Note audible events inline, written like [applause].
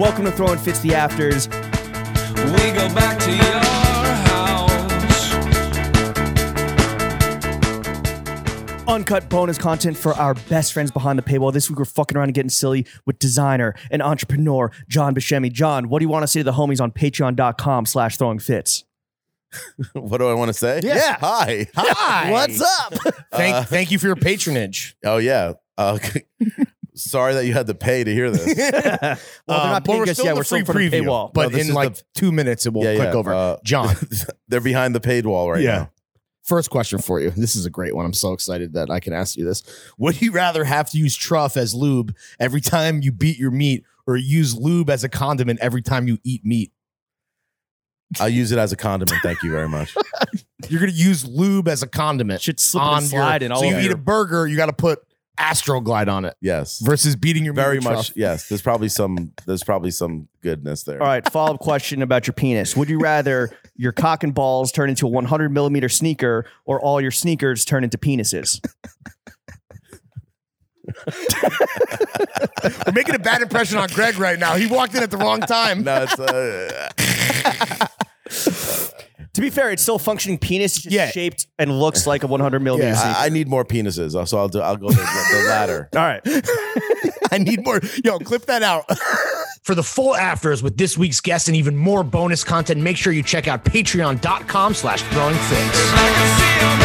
Welcome to Throwing Fits the Afters. We go back to your house. Uncut bonus content for our best friends behind the paywall. This week we're fucking around and getting silly with designer and entrepreneur Jon Buscemi. Jon, what do you want to say to the homies on patreon.com slash throwing fits? [laughs] What do I want to say? Yeah. Hi. Hi. [laughs] What's up? [laughs] Thank, Uh, thank you for your patronage. Oh yeah. Uh, sorry that you had to pay to hear this. [laughs] well, they're Um, not but paying we're us still yet. in We're still free front of preview, paywall. But No, this in is like the- two minutes, it will Yeah, click yeah, over. uh, Jon, [laughs] They're behind the paid wall right Yeah. now. first question for you. This is a great one. I'm so excited that I can ask you this. Would you rather have to use truff as lube every time you beat your meat or use lube as a condiment every time you eat meat? I use it as a condiment. Thank you very much. [laughs] You're going to use lube as a condiment. Shit slipping and your- sliding all So you over eat your- a burger, you got to put Astroglide on it Yes. versus beating your Very much. truff. Yes. There's probably some. There's probably some goodness there. All right, follow up question about your penis. Would you rather your cock and balls turn into a 100 millimeter sneaker or all your sneakers turn into penises? We're making a bad impression on Greg right now. He walked in at the wrong time. No, it's. Uh, To be fair, it's still a functioning penis. It's just Yeah. shaped and looks like a 100 millimeter Yeah. I, I need more penises, uh, so I'll do. I'll go the, the [laughs] ladder. All right. [laughs] I need more. Yo, clip that out. [laughs] For the full afters with this week's guest and even more bonus content, make sure you check out patreon.com slash throwing fits. I can see 'em